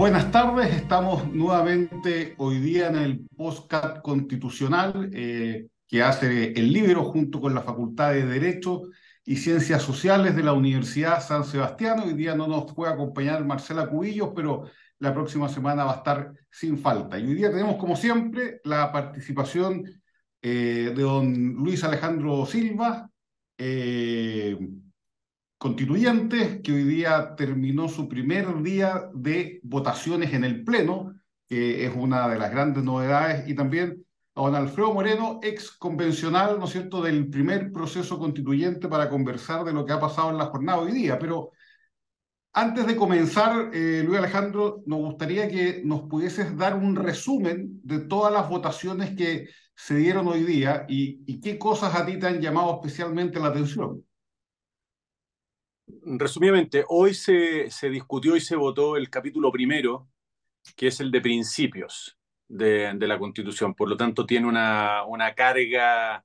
Buenas tardes, estamos nuevamente hoy día en el postcat constitucional eh, que hace el libro junto con la Facultad de Derecho y Ciencias Sociales de la Universidad San Sebastián. Hoy día no nos puede acompañar Marcela Cubillos, pero la próxima semana va a estar sin falta. Y hoy día tenemos, como siempre, la participación eh, de don Luis Alejandro Silva, eh, constituyente, que hoy día terminó su primer día de votaciones en el Pleno, que es una de las grandes novedades, y también a don Alfredo Moreno, ex convencional, ¿no es cierto?, del primer proceso constituyente para conversar de lo que ha pasado en la jornada hoy día. Pero antes de comenzar, eh, Luis Alejandro, nos gustaría que nos pudieses dar un resumen de todas las votaciones que se dieron hoy día y, y qué cosas a ti te han llamado especialmente la atención. Resumidamente, hoy se, se discutió y se votó el capítulo primero, que es el de principios de, la Constitución. Por lo tanto, tiene una, una carga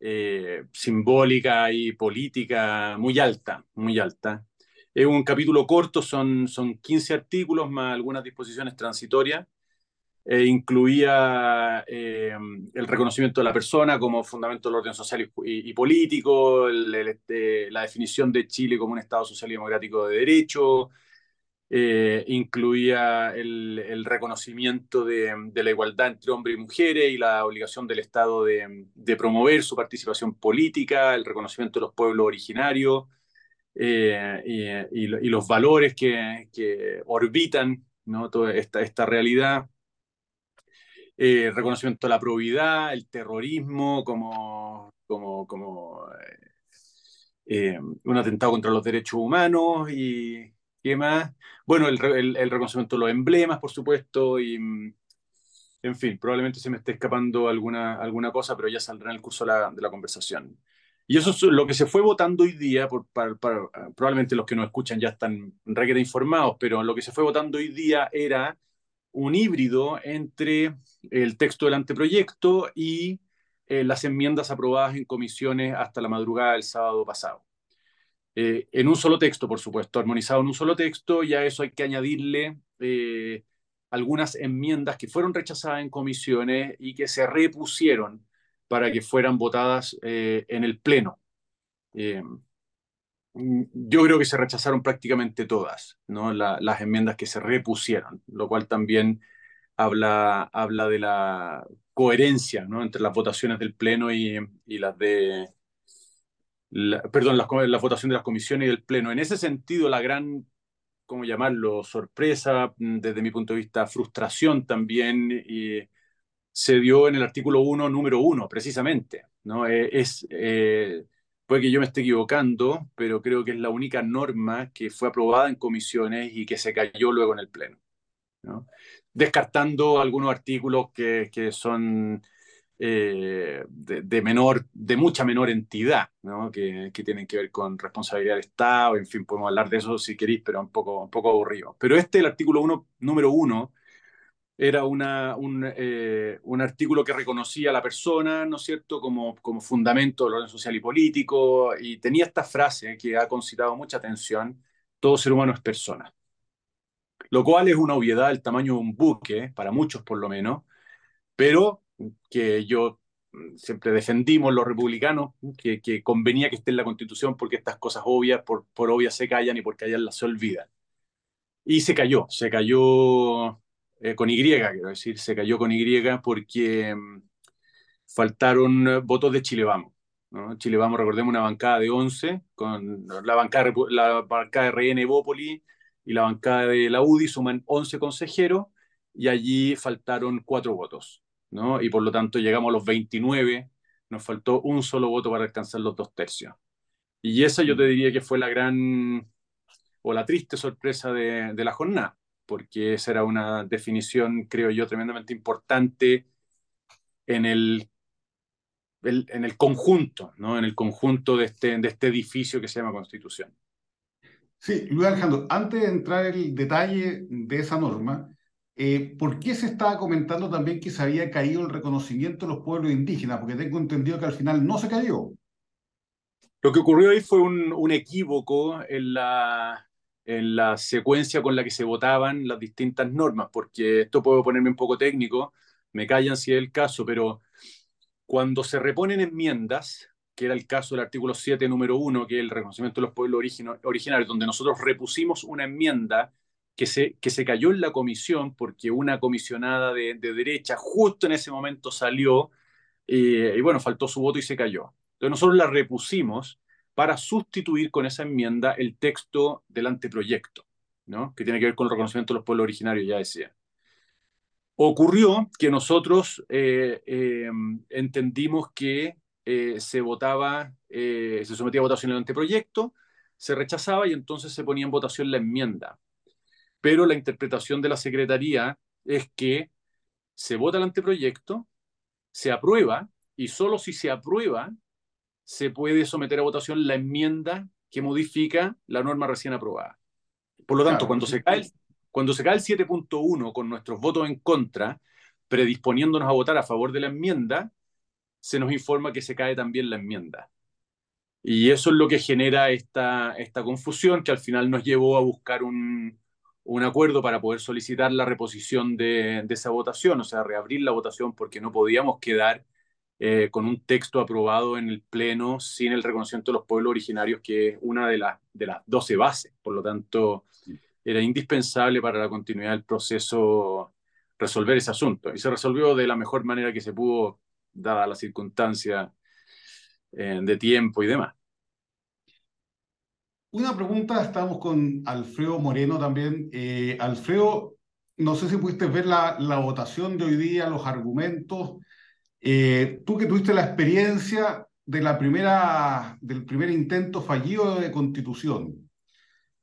eh, simbólica y política muy alta, muy alta. Es un capítulo corto, son, son 15 artículos más algunas disposiciones transitorias. E incluía eh, el reconocimiento de la persona como fundamento del orden social y, político, este, la definición de Chile como un Estado social y democrático de derecho, eh, incluía el, reconocimiento de, la igualdad entre hombres y mujeres y la obligación del Estado de, promover su participación política, el reconocimiento de los pueblos originarios eh, y, los valores que, orbitan ¿no? toda esta realidad. Eh, reconocimiento de la probidad, el terrorismo como, como, como un atentado contra los derechos humanos y, ¿Qué más? Bueno, el, el, reconocimiento de los emblemas, por supuesto, y mm, en fin, probablemente se me esté escapando alguna, alguna cosa, pero ya saldrá en el curso la, de la conversación. Y eso es lo que se fue votando hoy día, por, para, probablemente los que nos escuchan ya están requete informados, pero lo que se fue votando hoy día era un híbrido entre el texto del anteproyecto y eh, las enmiendas aprobadas en comisiones hasta la madrugada del sábado pasado. Eh, en un solo texto, por supuesto, armonizado en un solo texto, y a eso hay que añadirle eh, algunas enmiendas que fueron rechazadas en comisiones y que se repusieron para que fueran votadas en el Pleno. yo creo que se rechazaron prácticamente todas, ¿no? las enmiendas que se repusieron, lo cual también habla, habla de la coherencia ¿no? entre las votaciones del Pleno y las de, perdón, la, la, votación de las comisiones y del Pleno. En ese sentido, la gran, ¿cómo llamarlo?, sorpresa, mm, desde mi punto de vista, frustración también, y se dio en el artículo 1, número 1, precisamente. ¿no? Eh, es, eh, puede que yo me esté equivocando, pero creo que es la única norma que fue aprobada en comisiones y que se cayó luego en el Pleno. ¿no? Descartando algunos artículos que, que son eh, de, menor, de mucha menor entidad, que, tienen que ver con responsabilidad del Estado, en fin, podemos hablar de eso si queréis, pero un poco, un poco aburrido. Pero este, el artículo 1, número 1, era eh, un, artículo que reconocía a la persona, ¿no es cierto?, como, como fundamento del orden social y político, y tenía esta frase que ha concitado mucha atención, todo ser humano es persona. Lo cual es una obviedad del tamaño de un buque, para muchos por lo menos, pero que yo mm, siempre defendimos los republicanos, que, convenía que esté en la Constitución porque estas cosas obvias, por, por obvias se callan y por callarlas se olvidan. Y se cayó, se cayó eh, con Y, quiero decir, se cayó con Y porque mm, faltaron eh, votos de Chile Vamos. Chile Vamos, recordemos, una bancada de 11, con la bancada, la bancada de RN Bópoli y la bancada de la UDI suman 11 consejeros y allí faltaron cuatro votos. Y por lo tanto llegamos a los 29, nos faltó un solo voto para alcanzar los dos tercios. Y esa yo te mm. diría que fue la gran o la triste sorpresa de, la jornada, porque esa era una definición, creo yo, tremendamente importante en el, en el conjunto, ¿no? En el conjunto de este, de este edificio que se llama Constitución. Sí, Luis Alejandro, antes de entrar en el detalle de esa norma, eh, ¿Por qué se estaba comentando también que se había caído el reconocimiento de los pueblos indígenas? Porque tengo entendido que al final no se cayó. Lo que ocurrió ahí fue un, equívoco en la, en la secuencia con la que se votaban las distintas normas, porque esto puedo ponerme un poco técnico, me callan si es el caso, pero cuando se reponen enmiendas, que era el caso del artículo 7, número 1, que es el reconocimiento de los pueblos originarios, donde nosotros repusimos una enmienda que se, que se cayó en la comisión porque una comisionada de, derecha justo en ese momento salió eh, y bueno, faltó su voto y se cayó. Entonces nosotros la repusimos para sustituir con esa enmienda el texto del anteproyecto, ¿no? que tiene que ver con el reconocimiento de los pueblos originarios, ya decía. Ocurrió que nosotros eh, eh, entendimos que se votaba, se sometía a votación el anteproyecto, se rechazaba y entonces se ponía en votación la enmienda pero la interpretación de la Secretaría es que se vota el anteproyecto, se aprueba, y solo si se aprueba se puede someter a votación la enmienda que modifica la norma recién aprobada. Por lo tanto, cuando, se cae el, cuando se cae el 7.1 con nuestros votos en contra, predisponiéndonos a votar a favor de la enmienda, se nos informa que se cae también la enmienda. Y eso es lo que genera esta, esta confusión que al final nos llevó a buscar un, un acuerdo para poder solicitar la reposición de, esa votación, o sea, reabrir la votación porque no podíamos quedar eh, con un texto aprobado en el Pleno sin el reconocimiento de los pueblos originarios, que es una de, las de las 12 bases. Por lo tanto, era indispensable para la continuidad del proceso resolver ese asunto. Y se resolvió de la mejor manera que se pudo, dada la circunstancia eh, de tiempo y demás. Una pregunta, estamos con Alfredo Moreno también. Eh, Alfredo, no sé si pudiste ver la, la votación de hoy día, los argumentos. Eh, tú que tuviste la experiencia de la primera, del primer intento fallido de constitución,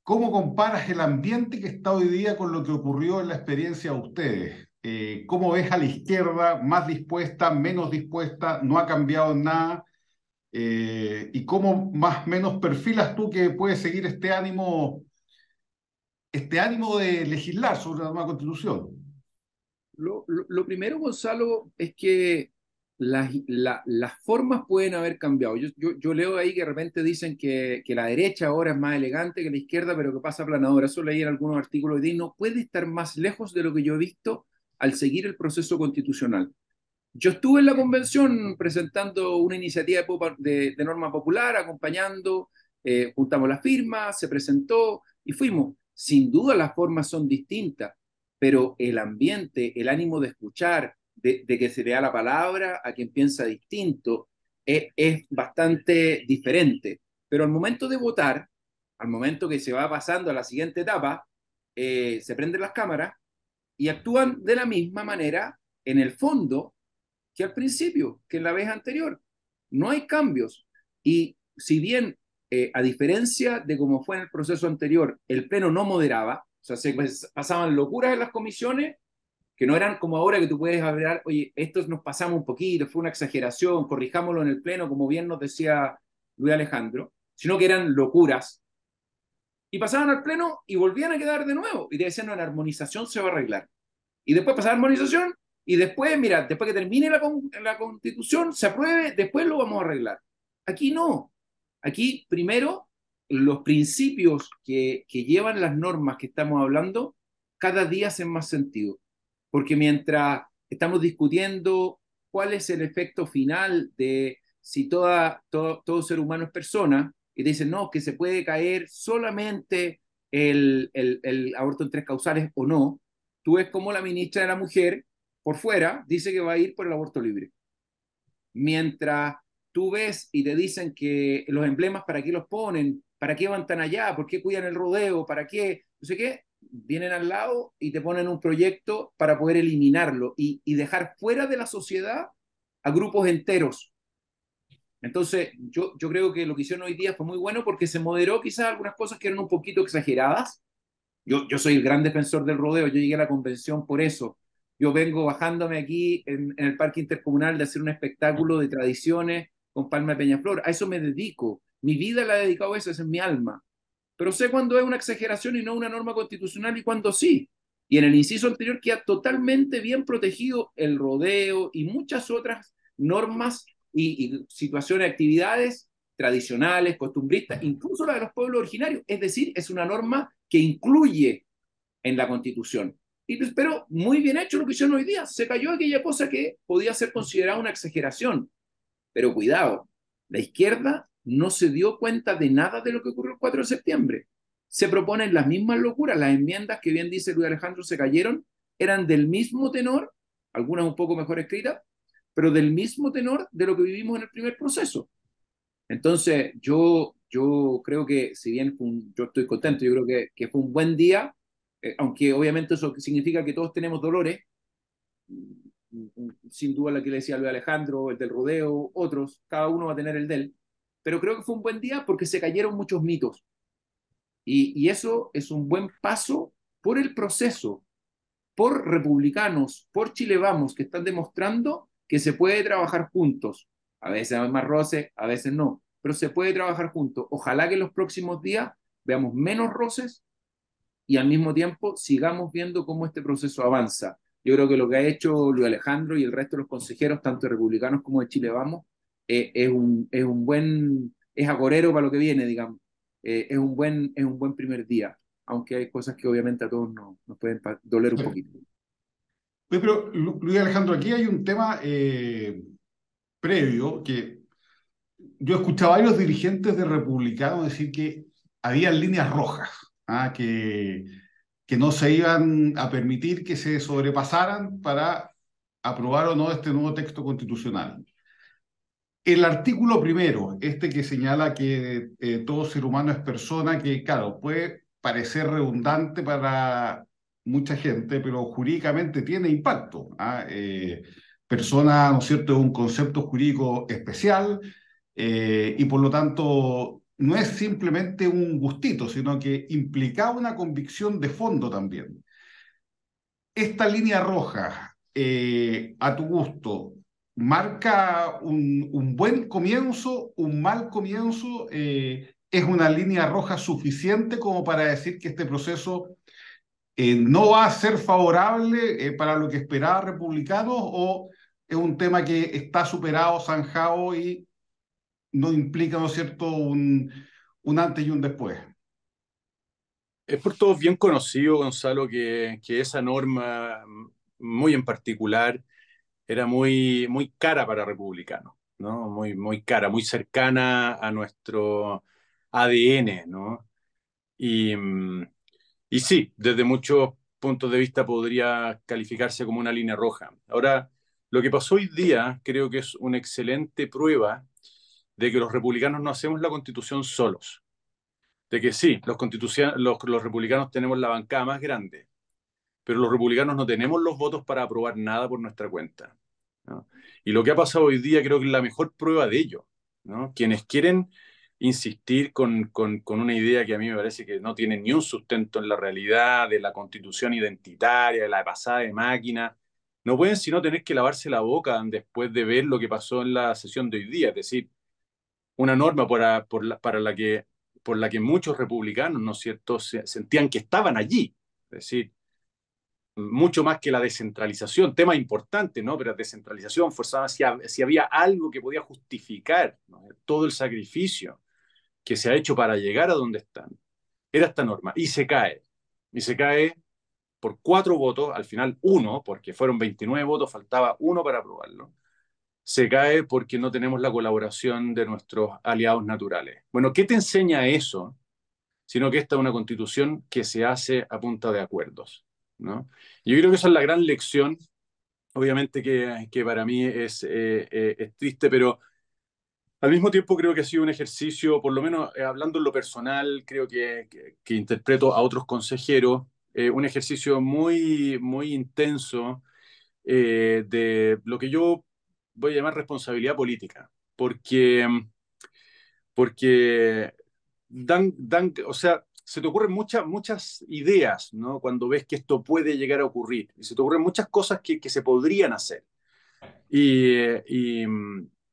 ¿cómo comparas el ambiente que está hoy día con lo que ocurrió en la experiencia de ustedes? Eh, ¿Cómo ves a la izquierda más dispuesta, menos dispuesta? ¿No ha cambiado nada? Eh, ¿Y cómo más o menos perfilas tú que puede seguir este ánimo, este ánimo de legislar sobre la nueva constitución? Lo, primero, Gonzalo, es que las, formas pueden haber cambiado. Yo, yo, leo ahí que de repente dicen que, la derecha ahora es más elegante que la izquierda, pero que pasa planadora. Eso leí en algunos artículos y no puede estar más lejos de lo que yo he visto al seguir el proceso constitucional. Yo estuve en la convención presentando una iniciativa de, norma popular, acompañando, eh, juntamos las firmas, se presentó y fuimos. Sin duda las formas son distintas, pero el ambiente, el ánimo de escuchar, de, que se le da la palabra a quien piensa distinto, es, bastante diferente. Pero al momento de votar, al momento que se va pasando a la siguiente etapa, eh, se prenden las cámaras y actúan de la misma manera en el fondo que al principio, que en la vez anterior. No hay cambios. Y si bien, eh, a diferencia de como fue en el proceso anterior, el Pleno no moderaba, o sea, se pasaban locuras en las comisiones, que no eran como ahora que tú puedes hablar, oye, estos nos pasamos un poquito, fue una exageración, corrijámoslo en el Pleno, como bien nos decía Luis Alejandro, sino que eran locuras. Y pasaban al Pleno y volvían a quedar de nuevo. Y te decían, no, la armonización se va a arreglar. Y después pasaba armonización y después, mira, después que termine la, la constitución, se apruebe, después lo vamos a arreglar. Aquí no. Aquí, primero, los principios que, que llevan las normas que estamos hablando, cada día hacen más sentido. Porque mientras estamos discutiendo cuál es el efecto final de si toda, todo, todo ser humano es persona, y dicen, no, que se puede caer solamente el, el, el aborto en tres causales o no, tú ves como la ministra de la Mujer por fuera dice que va a ir por el aborto libre. Mientras tú ves y te dicen que los emblemas, ¿para qué los ponen? ¿Para qué van tan allá? ¿Por qué cuidan el rodeo? ¿Para qué? No sé qué. Vienen al lado y te ponen un proyecto para poder eliminarlo y, dejar fuera de la sociedad a grupos enteros. Entonces, yo, yo creo que lo que hicieron hoy día fue muy bueno porque se moderó quizás algunas cosas que eran un poquito exageradas. Yo, yo soy el gran defensor del rodeo, yo llegué a la convención por eso, yo vengo bajándome aquí en, el Parque Intercomunal de hacer un espectáculo de tradiciones con Palma de Peñaflor. A eso me dedico. Mi vida la he dedicado a eso, esa es mi alma. Pero sé cuándo es una exageración y no una norma constitucional y cuándo sí. Y en el inciso anterior queda totalmente bien protegido el rodeo y muchas otras normas y, y situaciones, actividades tradicionales, costumbristas, incluso la de los pueblos originarios. Es decir, es una norma que incluye en la Constitución. Y, pues, pero muy bien hecho lo que hicieron hoy día. Se cayó aquella cosa que podía ser considerada una exageración. Pero cuidado, la izquierda no se dio cuenta de nada de lo que ocurrió el 4 de septiembre. Se proponen las mismas locuras. Las enmiendas que bien dice Luis Alejandro se cayeron, eran del mismo tenor, algunas un poco mejor escritas, pero del mismo tenor de lo que vivimos en el primer proceso. Entonces, yo, yo creo que, si bien yo estoy contento, yo creo que, que fue un buen día, eh, aunque obviamente eso significa que todos tenemos dolores, sin duda la que le decía Luis Alejandro, el del rodeo, otros, cada uno va a tener el del, pero creo que fue un buen día porque se cayeron muchos mitos. Y, y eso es un buen paso por el proceso, por republicanos, por Chile Vamos, que están demostrando que se puede trabajar juntos. A veces hay más roces, a veces no, pero se puede trabajar juntos. Ojalá que en los próximos días veamos menos roces y al mismo tiempo sigamos viendo cómo este proceso avanza. Yo creo que lo que ha hecho Luis Alejandro y el resto de los consejeros, tanto republicanos como de Chile Vamos, eh, es, un, es un buen, es agorero para lo que viene, digamos. Eh, es, un buen, es un buen primer día, aunque hay cosas que obviamente a todos nos, nos pueden doler un poquito. Pero, Luis Alejandro, aquí hay un tema eh, previo que yo he escuchado a varios dirigentes de republicanos decir que había líneas rojas, ¿ah? que, que no se iban a permitir que se sobrepasaran para aprobar o no este nuevo texto constitucional. El artículo primero, este que señala que eh, todo ser humano es persona, que claro, puede parecer redundante para mucha gente, pero jurídicamente tiene impacto. ¿ah? Eh, persona, ¿no es cierto?, es un concepto jurídico especial eh, y por lo tanto no es simplemente un gustito, sino que implica una convicción de fondo también. Esta línea roja, a tu gusto, marca un, buen comienzo, un mal comienzo, eh, es una línea roja suficiente como para decir que este proceso eh, no va a ser favorable eh, para lo que esperaba republicanos o es un tema que está superado, zanjado y no implica, ¿no es cierto?, un, un antes y un después. Es por todos bien conocido, Gonzalo, que, que esa norma muy en particular era muy, muy cara para republicanos, ¿no? Muy, muy cara, muy cercana a nuestro ADN, ¿no? Y, y sí, desde muchos puntos de vista podría calificarse como una línea roja. Ahora, lo que pasó hoy día creo que es una excelente prueba de que los republicanos no hacemos la constitución solos. De que sí, los, republicanos tenemos la bancada más grande, pero los republicanos no tenemos los votos para aprobar nada por nuestra cuenta. Y lo que ha pasado hoy día creo que es la mejor prueba de ello. ¿no? Quienes quieren insistir con, con, con, una idea que a mí me parece que no tiene ni un sustento en la realidad, de la constitución identitaria, de la pasada de máquina, no pueden sino tener que lavarse la boca después de ver lo que pasó en la sesión de hoy día, es decir, una norma para, por la, para la que, por la que muchos republicanos, ¿no es cierto?, sentían que estaban allí, es decir, mucho más que la descentralización, tema importante, ¿no? Pero descentralización forzada, si, si había algo que podía justificar todo el sacrificio que se ha hecho para llegar a donde están, era esta norma. Y se cae. Y se cae por cuatro votos, al final uno, porque fueron 29 votos, faltaba uno para aprobarlo. Se cae porque no tenemos la colaboración de nuestros aliados naturales. Bueno, ¿qué te enseña eso? Sino que esta es una constitución que se hace a punta de acuerdos ¿no? Yo creo que esa es la gran lección, obviamente que, que para mí es, eh, eh, es, triste, pero al mismo tiempo creo que ha sido un ejercicio, por lo menos eh, hablando en lo personal, creo que, que, interpreto a otros consejeros, un ejercicio muy, muy intenso de lo que yo voy a llamar responsabilidad política, porque, porque dan, dan, o sea, se te ocurren muchas, muchas ideas, ¿no? Cuando ves que esto puede llegar a ocurrir. Y se te ocurren muchas cosas que, que se podrían hacer. Y, y,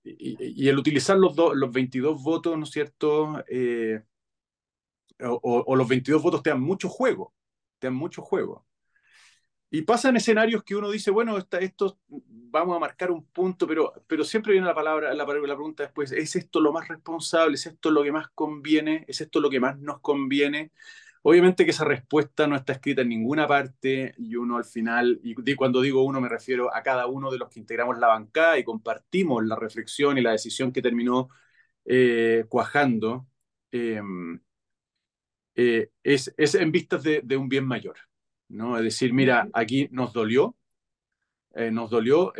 y, el utilizar los, los 22 votos, ¿no es cierto? Eh, o, los 22 votos te dan mucho juego, te dan mucho juego. Y pasan escenarios que uno dice, bueno, estos vamos a marcar un punto, pero, pero siempre viene la palabra, la, la pregunta después, ¿es esto lo más responsable? ¿Es esto lo que más conviene? ¿Es esto lo que más nos conviene? Obviamente que esa respuesta no está escrita en ninguna parte y uno al final, y cuando digo uno me refiero a cada uno de los que integramos la bancada y compartimos la reflexión y la decisión que terminó eh, cuajando, em, eh, es, es, en vistas de, de, un bien mayor. ¿no? Es decir, mira, aquí nos dolió, eh, nos dolió,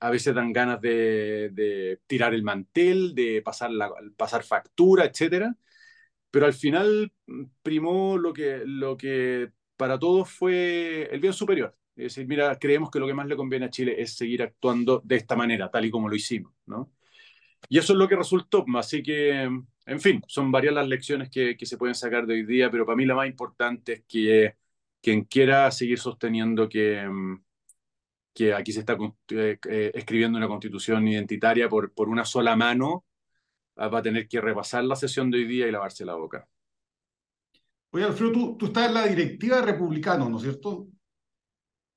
a veces dan ganas de, de, tirar el mantel, de pasar, la, pasar factura, etcétera pero al final mm, primó lo que, lo que para todos fue el bien superior. Es decir, mira, creemos que lo que más le conviene a Chile es seguir actuando de esta manera, tal y como lo hicimos, ¿no? Y eso es lo que resultó. Así que, en fin, son varias las lecciones que, que se pueden sacar de hoy día, pero para mí la más importante es que quien quiera seguir sosteniendo que, mm, que aquí se está eh, eh, escribiendo una constitución identitaria por, por una sola mano, va a tener que repasar la sesión de hoy día y lavarse la boca. Oye, Alfredo, tú, tú estás en la directiva de republicanos, ¿no es cierto?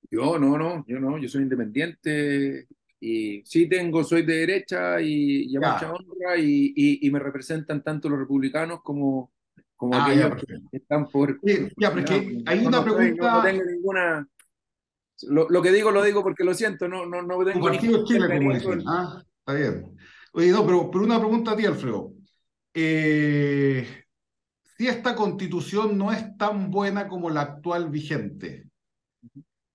Yo no, no, yo no, yo soy independiente y sí tengo, soy de derecha y, y a mucha honra y, y, y, me representan tanto los republicanos como, como ah, aquellos que están por... ya, pero es que hay una pregunta... no tengo ninguna... Lo, lo, que digo lo digo porque lo siento, no, no, no tengo... Partido Chile, como dicen. Ah, está bien. Oye, no, pero, pero una pregunta a ti, Alfredo. Eh, si esta constitución no es tan buena como la actual vigente,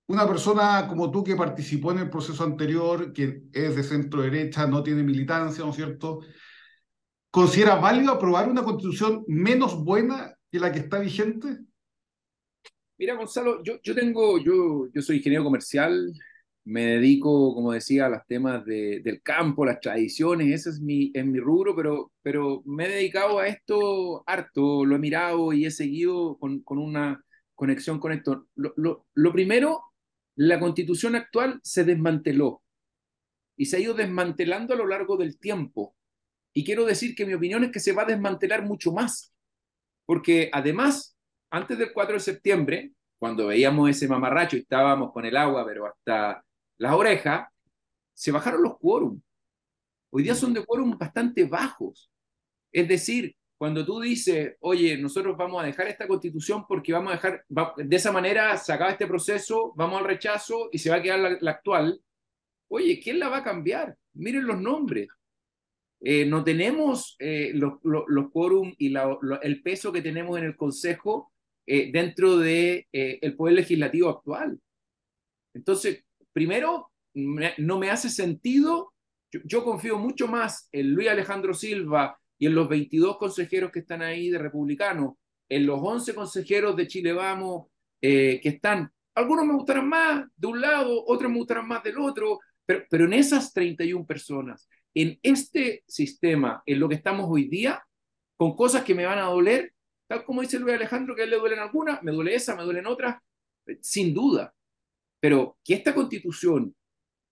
una persona como tú que participó en el proceso anterior, que es de centro derecha, no tiene militancia, ¿no es cierto? ¿Considera válido aprobar una constitución menos buena que la que está vigente? Mira, Gonzalo, yo, yo tengo, yo, yo soy ingeniero comercial, me dedico, como decía, a los temas de, del campo, las tradiciones, ese es mi, es mi rubro, pero, pero me he dedicado a esto harto, lo he mirado y he seguido con, con una conexión con esto. Lo, lo, lo, primero, la constitución actual se desmanteló y se ha ido desmantelando a lo largo del tiempo. Y quiero decir que mi opinión es que se va a desmantelar mucho más, porque además, antes del 4 de septiembre, cuando veíamos ese mamarracho y estábamos con el agua, pero hasta las orejas, se bajaron los quórum. Hoy día son de quórum bastante bajos. Es decir, cuando tú dices, oye, nosotros vamos a dejar esta constitución porque vamos a dejar, de esa manera se acaba este proceso, vamos al rechazo y se va a quedar la, la actual, oye, ¿quién la va a cambiar? Miren los nombres. Eh, no tenemos eh, los, los, los quórum y la, lo, el peso que tenemos en el Consejo eh, dentro del de, el Poder Legislativo actual. Entonces, primero, no me hace sentido, yo, confío mucho más en Luis Alejandro Silva y en los 22 consejeros que están ahí de republicanos, en los 11 consejeros de Chile Vamos eh, que están, algunos me gustarán más de un lado, otros me gustarán más del otro, pero, pero en esas 31 personas, en este sistema, en lo que estamos hoy día, con cosas que me van a doler, tal como dice Luis Alejandro, que a él le duelen algunas, me duele esa, me duelen otras, sin duda, pero que esta constitución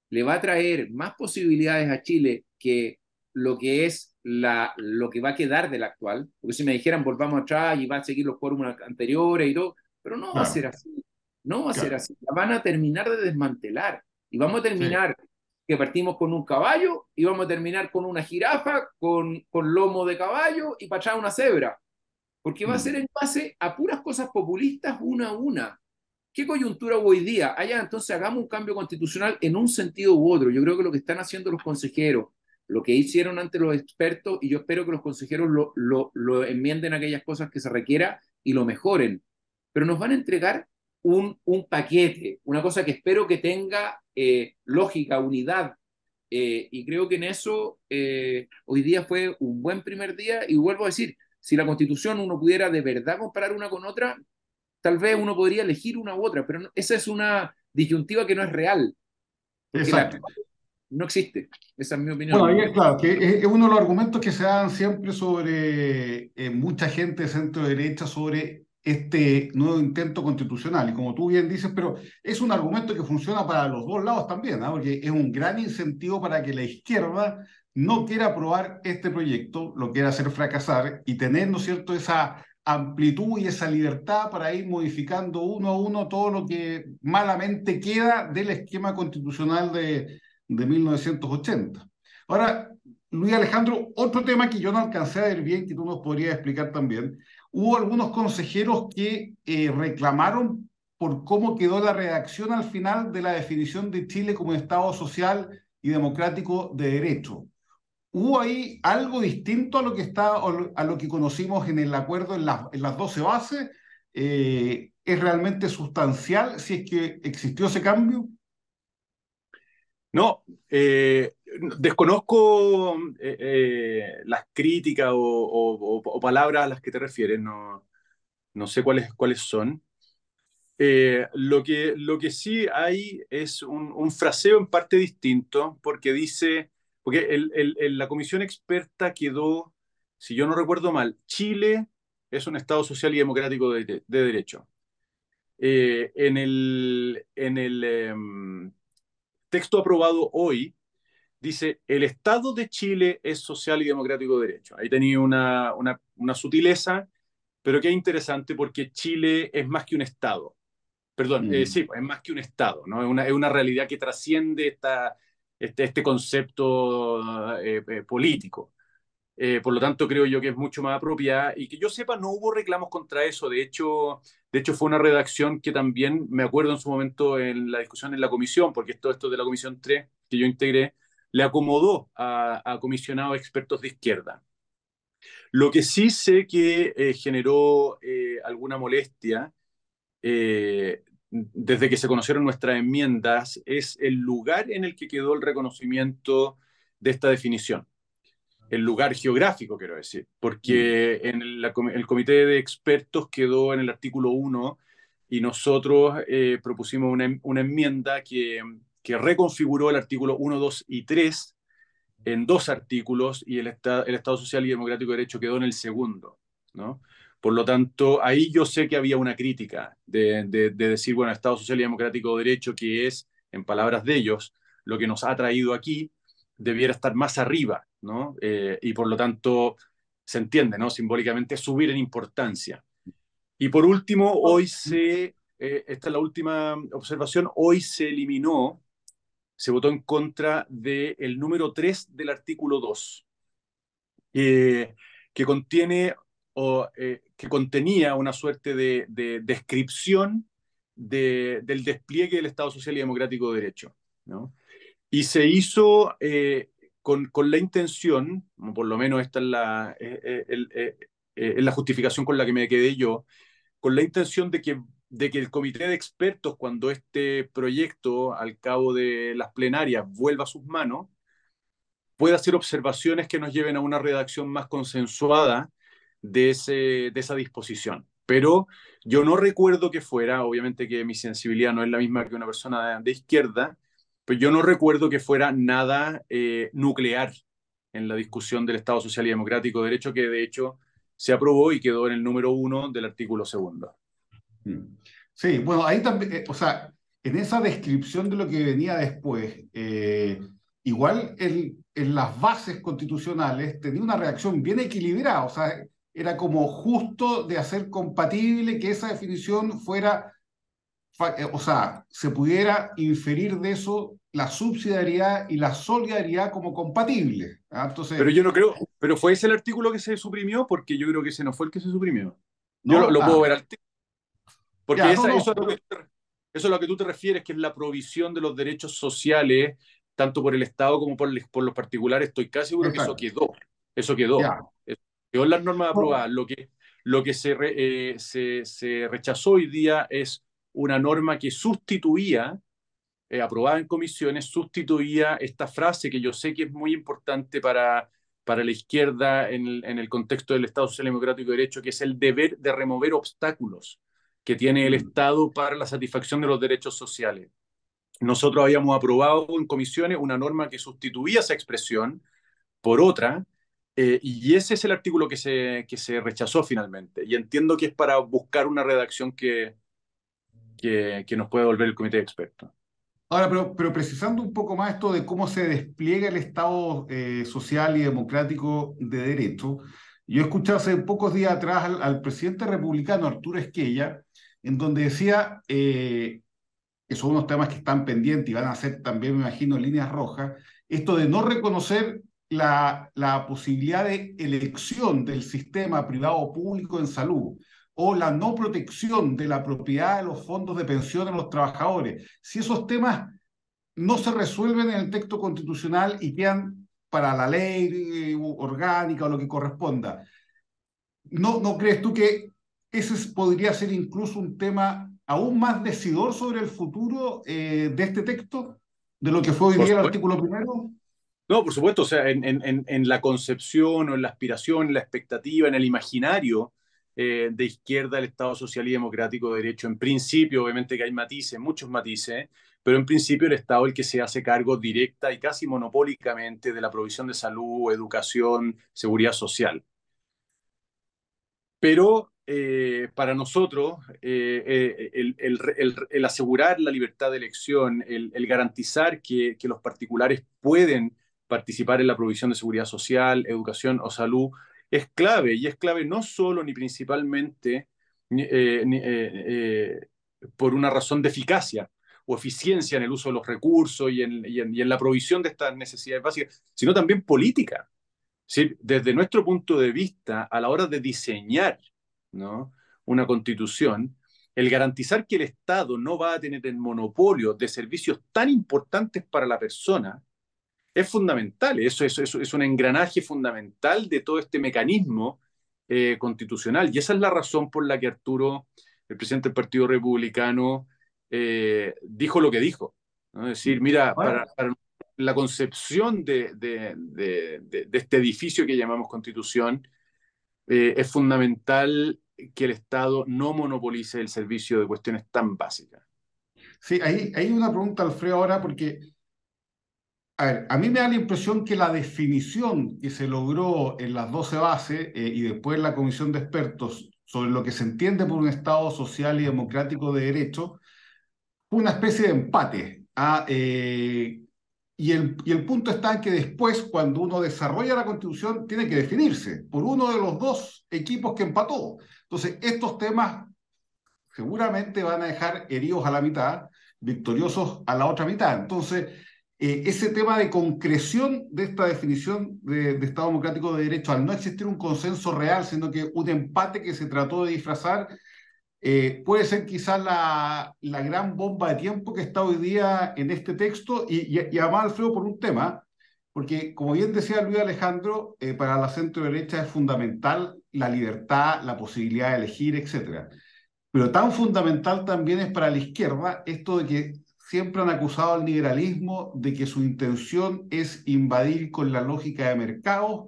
le va a traer más posibilidades a Chile que lo que es la, lo que va a quedar del actual, porque si me dijeran volvamos atrás y va a seguir los fórmulas anteriores y todo, pero no claro. va a ser así, no va a ser así, la van a terminar de desmantelar y vamos a terminar sí. que partimos con un caballo y vamos a terminar con una jirafa, con, con lomo de caballo y para atrás una cebra, porque va mm. a ser en base a puras cosas populistas una a una, ¿Qué coyuntura hoy día? Allá, entonces hagamos un cambio constitucional en un sentido u otro. Yo creo que lo que están haciendo los consejeros, lo que hicieron ante los expertos, y yo espero que los consejeros lo, lo, lo enmienden aquellas cosas que se requiera y lo mejoren. Pero nos van a entregar un, un paquete, una cosa que espero que tenga eh, lógica, unidad. Eh, y creo que en eso eh, hoy día fue un buen primer día. Y vuelvo a decir, si la constitución uno pudiera de verdad comparar una con otra, tal vez uno podría elegir una u otra, pero no, esa es una disyuntiva que no es real. Exacto. La, no existe. Esa es mi opinión. Bueno, ahí es claro, que es uno de los argumentos que se dan siempre sobre eh, mucha gente de centro derecha sobre este nuevo intento constitucional. Y como tú bien dices, pero es un argumento que funciona para los dos lados también, ¿no? porque es un gran incentivo para que la izquierda no quiera aprobar este proyecto, lo quiera hacer fracasar y tener, ¿no es cierto?, esa amplitud y esa libertad para ir modificando uno a uno todo lo que malamente queda del esquema constitucional de, de 1980. Ahora, Luis Alejandro, otro tema que yo no alcancé a ver bien, que tú nos podrías explicar también, hubo algunos consejeros que eh, reclamaron por cómo quedó la redacción al final de la definición de Chile como Estado social y democrático de derecho. ¿Hubo ahí algo distinto a lo que, está, a lo que conocimos en el acuerdo en, las 12 bases? Eh, ¿Es realmente sustancial si es que existió ese cambio? No, eh, desconozco eh, las críticas o, palabras a las que te refieres, no, no sé cuáles, cuáles son. lo, que, lo que sí hay es un fraseo en parte distinto, porque dice porque el, la comisión experta quedó, si yo no recuerdo mal, Chile es un Estado social y democrático de, derecho. Eh, en el, en el em, texto aprobado hoy, dice, el Estado de Chile es social y democrático de derecho. Ahí tenía una, una, una sutileza, pero que es interesante porque Chile es más que un Estado. Perdón, eh, mm. sí, es más que un Estado, ¿no? Es una, es una realidad que trasciende esta, este, este concepto eh, eh, político. Eh, por lo tanto, creo yo que es mucho más apropiada y que yo sepa, no hubo reclamos contra eso. De hecho, de hecho fue una redacción que también me acuerdo en su momento en la discusión en la comisión, porque todo esto de la comisión 3 que yo integré, le acomodó a, a comisionados expertos de izquierda. Lo que sí sé que generó alguna molestia desde que se conocieron nuestras enmiendas es el lugar en el que quedó el reconocimiento de esta definición. El lugar geográfico, quiero decir, porque mm. en el, comité de expertos quedó en el artículo 1 y nosotros eh, propusimos una, enmienda que, que, reconfiguró el artículo 1, 2 y 3 en dos artículos y el, el Estado Social y Democrático de Derecho quedó en el segundo. ¿no? Por lo tanto, ahí yo sé que había una crítica de, decir, bueno, Estado Social y Democrático de Derecho, que es, en palabras de ellos, lo que nos ha traído aquí, debiera estar más arriba, ¿no? Eh, y por lo tanto, se entiende, ¿no? Simbólicamente subir en importancia. Y por último, hoy se, eh, esta es la última observación, hoy se eliminó, se votó en contra del número 3 del artículo 2, eh, que contiene o, eh, que contenía una suerte de, descripción del despliegue del Estado Social y Democrático de Derecho. ¿no? Y se hizo eh, con, con, la intención, por lo menos esta es la, eh, la justificación con la que me quedé yo, con la intención de que, de que el comité de expertos, cuando este proyecto, al cabo de las plenarias, vuelva a sus manos, pueda hacer observaciones que nos lleven a una redacción más consensuada de, ese, de esa disposición. Pero yo no recuerdo que fuera, obviamente que mi sensibilidad no es la misma que una persona de, izquierda, pero yo no recuerdo que fuera nada eh, nuclear en la discusión del Estado Social y Democrático de Derecho, que de hecho se aprobó y quedó en el número uno del artículo segundo. Mm. Sí, bueno, ahí también, eh, o sea, en esa descripción de lo que venía después, eh, igual el, en las bases constitucionales tenía una reacción bien equilibrada, o sea, era como justo de hacer compatible que esa definición fuera, eh, o sea, se pudiera inferir de eso la subsidiariedad y la solidaridad como compatible. ¿ah? Entonces, pero yo no creo, pero fue ese el artículo que se suprimió, porque yo creo que ese no fue el que se suprimió. Yo lo, puedo ah. ver al Porque eso, es lo que, eso es lo que tú te refieres, que es la provisión de los derechos sociales, tanto por el Estado como por, por los particulares. Estoy casi seguro que eso quedó. Eso quedó en las normas aprobadas. Lo que, lo que se, eh, se, se, rechazó hoy día es una norma que sustituía, eh, aprobada en comisiones, sustituía esta frase que yo sé que es muy importante para, para la izquierda en el, en el contexto del Estado Social Democrático de Derecho, que es el deber de remover obstáculos que tiene el mm. Estado para la satisfacción de los derechos sociales. Nosotros habíamos aprobado en comisiones una norma que sustituía esa expresión por otra, eh, y ese es el artículo que se, que se rechazó finalmente. Y entiendo que es para buscar una redacción que, que, nos puede volver el comité de expertos. Ahora, pero, pero, precisando un poco más esto de cómo se despliega el Estado eh, social y democrático de derecho, Yo escuché hace pocos días atrás al, presidente republicano Arturo Esquella, en donde decía eh, que son unos temas que están pendientes y van a ser también, me imagino, líneas rojas, esto de no reconocer la, la posibilidad de elección del sistema privado público en salud o la no protección de la propiedad de los fondos de pensión de los trabajadores. Si esos temas no se resuelven en el texto constitucional y quedan para la ley eh, orgánica o lo que corresponda, ¿no, ¿no crees tú que ese podría ser incluso un tema aún más decidor sobre el futuro eh, de este texto, de lo que fue hoy día el artículo primero? No, por supuesto, o sea, en, la concepción o en la aspiración, en la expectativa, en el imaginario eh, de izquierda del Estado Social y Democrático de Derecho, en principio, obviamente que hay matices, muchos matices, pero en principio el Estado es el que se hace cargo directa y casi monopólicamente de la provisión de salud, educación, seguridad social. Pero eh, para nosotros, eh, el, el, el, asegurar la libertad de elección, el, garantizar que, los particulares pueden participar en la provisión de seguridad social, educación o salud, es clave, y es clave no solo ni principalmente eh, por una razón de eficacia, o eficiencia en el uso de los recursos y en, la provisión de estas necesidades básicas, sino también política. ¿sí? Desde nuestro punto de vista, a la hora de diseñar una constitución, el garantizar que el Estado no va a tener el monopolio de servicios tan importantes para la persona es fundamental. Eso, eso, eso es un engranaje fundamental de todo este mecanismo eh, constitucional. Y esa es la razón por la que Arturo, el presidente del Partido Republicano, eh, dijo lo que dijo. Es decir, mira, para, la concepción de, de, este edificio que llamamos constitución, eh, es fundamental que el Estado no monopolice el servicio de cuestiones tan básicas. Sí, hay, hay una pregunta, Alfredo, ahora, porque, a ver, a mí me da la impresión que la definición que se logró en las 12 bases eh, y después en la comisión de expertos sobre lo que se entiende por un Estado social y democrático de derecho, una especie de empate. ¿ah? Eh, y, el, y el punto está en que después, cuando uno desarrolla la constitución, tiene que definirse por uno de los dos equipos que empató. Entonces, estos temas seguramente van a dejar heridos a la mitad, victoriosos a la otra mitad. Entonces, eh, ese tema de concreción de esta definición de, Estado Democrático de Derecho, al no existir un consenso real, sino que un empate que se trató de disfrazar, eh, puede ser quizás la, la, gran bomba de tiempo que está hoy día en este texto y, y, además, Alfredo, por un tema, porque como bien decía Luis Alejandro, eh, para la centro derecha es fundamental la libertad, la posibilidad de elegir, etc. Pero tan fundamental también es para la izquierda esto de que siempre han acusado al liberalismo de que su intención es invadir con la lógica de mercados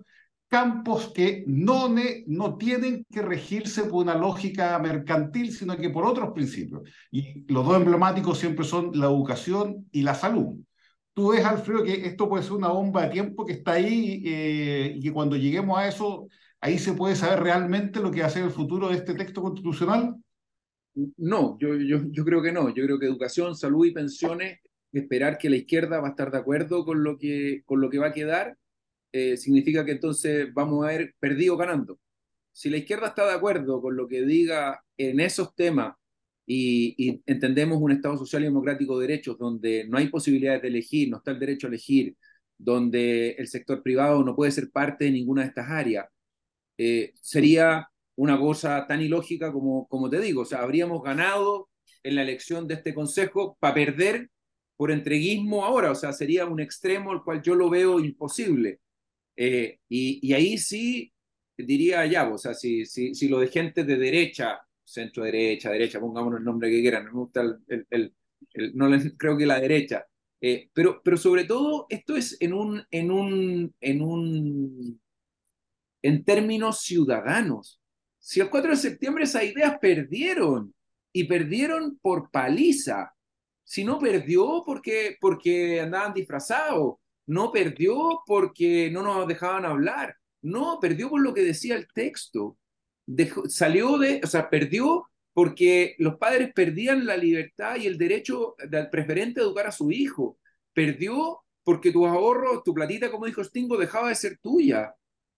campos que no, no tienen que regirse por una lógica mercantil, sino que por otros principios. Y los dos emblemáticos siempre son la educación y la salud. Tú ves, Alfredo, que esto puede ser una bomba de tiempo que está ahí eh, y que cuando lleguemos a eso, ahí se puede saber realmente lo que va a ser el futuro de este texto constitucional. No, yo, yo, creo que no. Yo creo que educación, salud y pensiones, esperar que la izquierda va a estar de acuerdo con lo que, con lo que va a quedar, eh, significa que entonces vamos a haber perdido ganando. Si la izquierda está de acuerdo con lo que diga en esos temas y, entendemos un Estado social y democrático de derechos donde no hay posibilidades de elegir, no está el derecho a elegir, donde el sector privado no puede ser parte de ninguna de estas áreas, eh, sería una cosa tan ilógica como, como te digo, o sea, habríamos ganado en la elección de este consejo para perder por entreguismo ahora, o sea, sería un extremo al cual yo lo veo imposible. Eh, y, ahí sí diría ya, o sea, si, si, si lo de gente de derecha, centro derecha, derecha, pongámonos el nombre que quieran, me gusta el, el, no creo que la derecha, eh, pero, pero sobre todo esto es en un, en un, en un, en términos ciudadanos. Si el 4 de septiembre esas ideas perdieron y perdieron por paliza, si no perdió porque, porque andaban disfrazados, no perdió porque no nos dejaban hablar, no, perdió por lo que decía el texto. salió de, o sea, perdió porque los padres perdían la libertad y el derecho del preferente a educar a su hijo. Perdió porque tus ahorros, tu platita, como dijo Stingo, dejaba de ser tuya.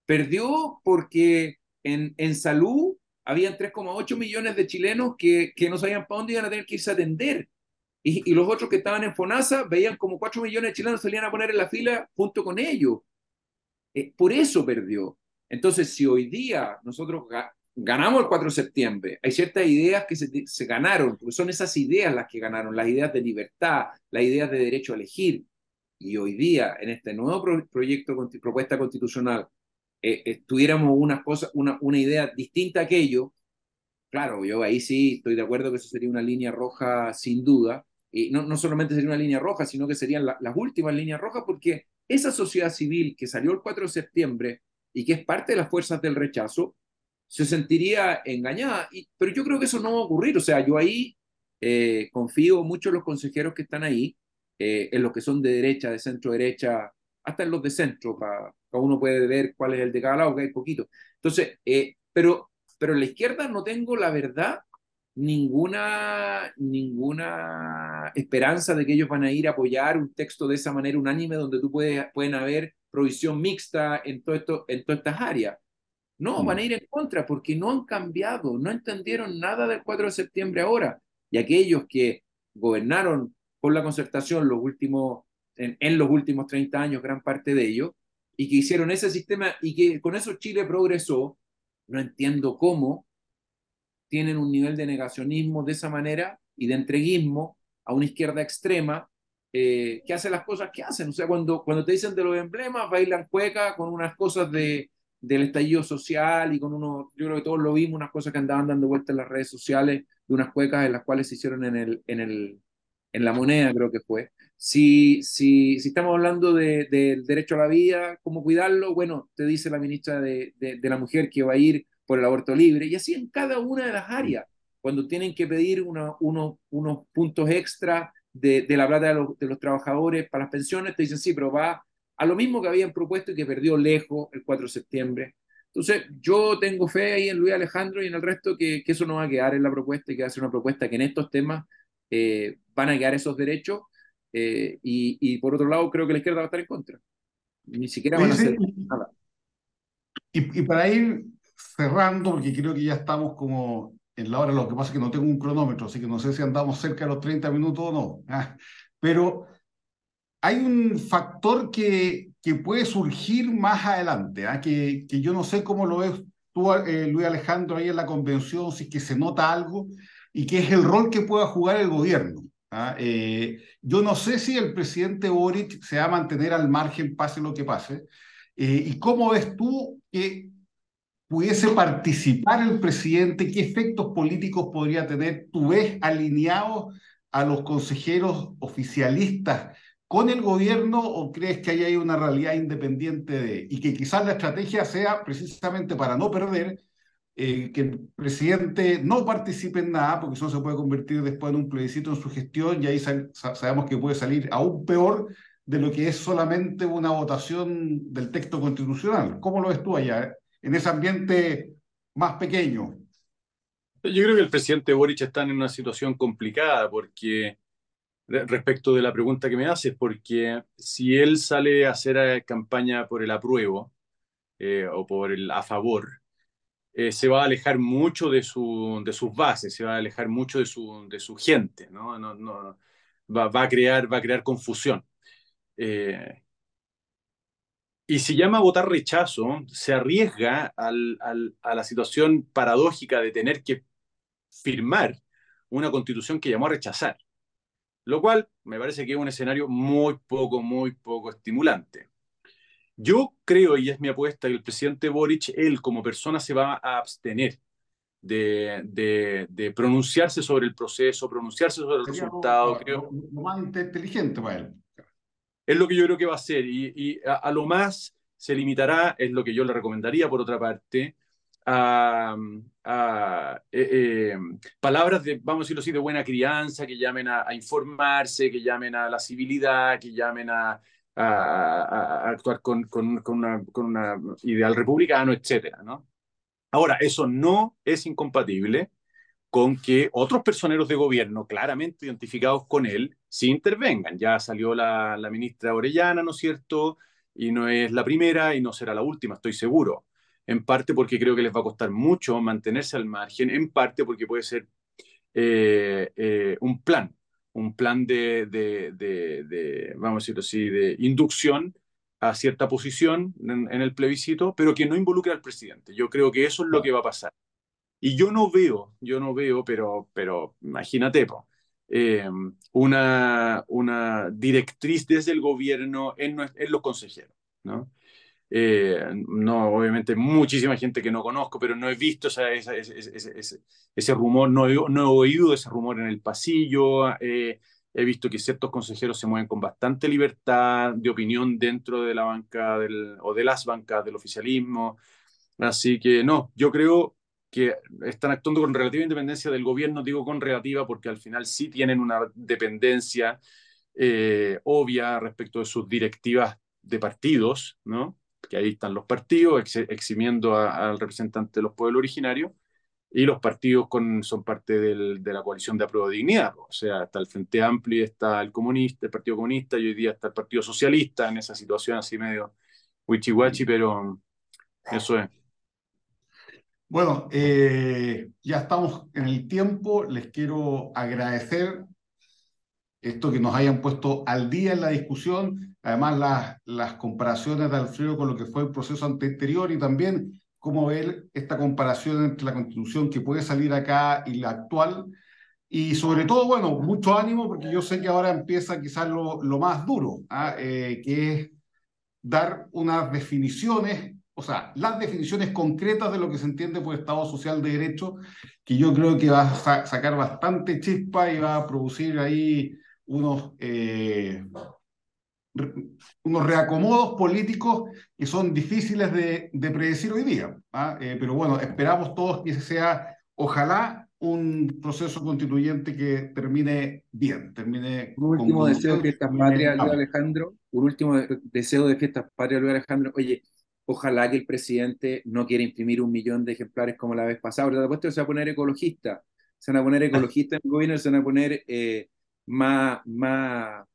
Perdió porque en, en salud habían 3,8 millones de chilenos que, que no sabían para dónde iban a tener que irse a atender. Y, los otros que estaban en FONASA veían como 4 millones de chilenos salían a poner en la fila junto con ellos. Eh, por eso perdió. Entonces, si hoy día nosotros ganamos el 4 de septiembre, hay ciertas ideas que se, se, ganaron, porque son esas ideas las que ganaron, las ideas de libertad, las ideas de derecho a elegir. Y hoy día, en este nuevo pro proyecto, propuesta constitucional, eh, eh, tuviéramos una, cosa, una, una idea distinta a aquello, claro, yo ahí sí estoy de acuerdo que eso sería una línea roja sin duda, y no, no solamente sería una línea roja, sino que serían la, las últimas líneas rojas, porque esa sociedad civil que salió el 4 de septiembre y que es parte de las fuerzas del rechazo, se sentiría engañada. Y, pero yo creo que eso no va a ocurrir. O sea, yo ahí eh, confío mucho en los consejeros que están ahí, eh, en los que son de derecha, de centro derecha, hasta en los de centro, para cada uno puede ver cuál es el de cada lado, que hay poquito. Entonces, eh, pero, pero en la izquierda no tengo la verdad ninguna, ninguna esperanza de que ellos van a ir a apoyar un texto de esa manera unánime donde tú puedes, pueden haber provisión mixta en, todo esto, en todas estas áreas. No, van a ir en contra porque no han cambiado, no entendieron nada del 4 de septiembre ahora. Y aquellos que gobernaron con la concertación los últimos, en, en los últimos 30 años, gran parte de ellos, y que hicieron ese sistema y que con eso Chile progresó, no entiendo cómo tienen un nivel de negacionismo de esa manera y de entreguismo a una izquierda extrema eh, que hace las cosas que hacen. O sea, cuando, cuando te dicen de los emblemas, bailan cueca con unas cosas de, del estallido social y con unos, yo creo que todos lo vimos, unas cosas que andaban dando vueltas en las redes sociales, de unas cuecas en las cuales se hicieron en, el, en, el, en la moneda, creo que fue. Si, si, si estamos hablando del de, derecho a la vida, cómo cuidarlo, bueno, te dice la ministra de, de, de la Mujer que va a ir por el aborto libre, y así en cada una de las áreas, cuando tienen que pedir una, uno, unos puntos extra de, de la plata de los, de los, trabajadores para las pensiones, te dicen, sí, pero va a lo mismo que habían propuesto y que perdió lejos el 4 de septiembre. Entonces, yo tengo fe ahí en Luis Alejandro y en el resto que, que eso no va a quedar en la propuesta y que va a ser una propuesta que en estos temas eh, van a quedar esos derechos eh, y, y, por otro lado creo que la izquierda va a estar en contra. Ni siquiera van a hacer nada. Y, y para ir cerrando, porque creo que ya estamos como en la hora, lo que pasa es que no tengo un cronómetro, así que no sé si andamos cerca de los 30 minutos o no. Ah, pero hay un factor que, que puede surgir más adelante, ¿ah? que, que yo no sé cómo lo ves tú, eh, Luis Alejandro, ahí en la convención, si es que se nota algo, y que es el rol que pueda jugar el gobierno. ¿Ah? Eh, yo no sé si el presidente Boric se va a mantener al margen, pase lo que pase, eh, y cómo ves tú que pudiese participar el presidente, qué efectos políticos podría tener, tú ves alineados a los consejeros oficialistas con el gobierno o crees que ahí hay una realidad independiente de, y que quizás la estrategia sea precisamente para no perder, eh, que el presidente no participe en nada, porque eso se puede convertir después en un plebiscito en su gestión y ahí sabemos que puede salir aún peor de lo que es solamente una votación del texto constitucional. ¿Cómo lo ves tú allá? en ese ambiente más pequeño. Yo creo que el presidente Boric está en una situación complicada porque respecto de la pregunta que me haces, porque si él sale a hacer eh, campaña por el apruebo eh, o por el a favor, eh, se va a alejar mucho de, su, de sus bases, se va a alejar mucho de su, de su gente, ¿no? no, no va, va, a crear, va a crear confusión. Eh, y si llama a votar rechazo, se arriesga al, al, a la situación paradójica de tener que firmar una constitución que llamó a rechazar, lo cual me parece que es un escenario muy poco, muy poco estimulante. Yo creo, y es mi apuesta, que el presidente Boric, él como persona, se va a abstener de, de, de pronunciarse sobre el proceso, pronunciarse sobre el Sería resultado. Lo, creo. Lo más inteligente para él es lo que yo creo que va a ser y, y a, a, lo más se limitará, es lo que yo le recomendaría por otra parte, a, a eh, eh, palabras de, vamos a decirlo así, de buena crianza, que llamen a, a informarse, que llamen a la civilidad, que llamen a, a actuar con, con, una, con una ideal republicano, etcétera, ¿no? Ahora, eso no es incompatible con que otros personeros de gobierno claramente identificados con él sí intervengan. Ya salió la, la ministra Orellana, ¿no es cierto? y no es la primera y no será la última, estoy seguro. En parte porque creo que les va a costar mucho mantenerse al margen, en parte porque puede ser eh, eh, un plan, un plan de, de, de, vamos a decirlo así, de inducción a cierta posición en, el plebiscito, pero que no involucre al presidente. Yo creo que eso es lo que va a pasar. Y yo no veo, yo no veo, pero, pero imagínate, eh, una, una directriz desde el gobierno en, en los consejeros, ¿no? Eh, no, obviamente muchísima gente que no conozco, pero no he visto esa, ese, rumor, no he, no he, oído ese rumor en el pasillo, eh, he visto que ciertos consejeros se mueven con bastante libertad de opinión dentro de la banca del, o de las bancas del oficialismo, así que no, yo creo que están actuando con relativa independencia del gobierno, digo con relativa porque al final sí tienen una dependencia eh, obvia respecto de sus directivas de partidos, ¿no? Que ahí están los partidos, eximiendo al representante de los pueblos originarios, y los partidos con, son parte de la coalición de apruebo dignidad. O sea, está el Frente Amplio, está el comunista, el Partido Comunista, y hoy día está el Partido Socialista en esa situación así medio wichiwachi, pero eso es. Bueno, eh, ya estamos en el tiempo. Les quiero agradecer esto que nos hayan puesto al día en la discusión, además las, las comparaciones de Alfredo con lo que fue el proceso anterior y también cómo ver esta comparación entre la constitución que puede salir acá y la actual. Y sobre todo, bueno, mucho ánimo porque yo sé que ahora empieza quizás lo, lo más duro, ¿ah? eh, que es dar unas definiciones, o sea, las definiciones concretas de lo que se entiende por Estado Social de Derecho, que yo creo que va a sacar bastante chispa y va a producir ahí unos, eh, unos reacomodos políticos que son difíciles de, de predecir hoy día. ¿ah? Eh, pero bueno, esperamos todos que sea, ojalá, un proceso constituyente que termine bien, termine... Un último deseo de fiestas patrias, Luis Alejandro. Un último deseo de fiestas patrias, Luis Alejandro. Oye, ojalá que el presidente no quiera imprimir un millón de ejemplares como la vez pasada. Después se va a poner ecologista. Se van a poner ecologista en el gobierno, se van a poner... Eh, más, más,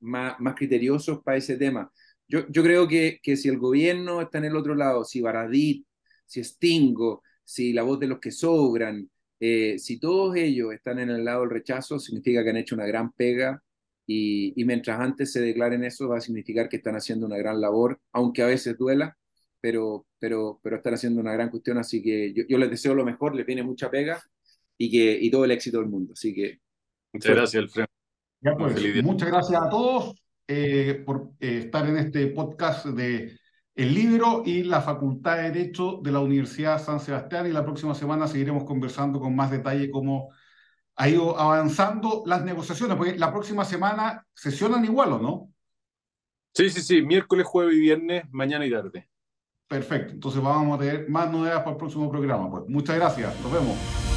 más, más criteriosos para ese tema. Yo, yo creo que, que, si el gobierno está en el otro lado, si Baradit, si Stingo, si la voz de los que sobran, eh, si todos ellos están en el lado del rechazo, significa que han hecho una gran pega y, y, mientras antes se declaren eso, va a significar que están haciendo una gran labor, aunque a veces duela, pero, pero, pero están haciendo una gran cuestión, así que yo, yo les deseo lo mejor, les viene mucha pega y, que, y todo el éxito del mundo. Así que Muchas gracias, Alfredo. Pues, muchas gracias a todos eh, por eh, estar en este podcast de El Libro y la Facultad de Derecho de la Universidad San Sebastián. Y la próxima semana seguiremos conversando con más detalle cómo ha ido avanzando las negociaciones, porque la próxima semana sesionan igual, ¿o no? Sí, sí, sí, miércoles, jueves y viernes, mañana y tarde. Perfecto, entonces vamos a tener más novedades para el próximo programa. Pues muchas gracias, nos vemos.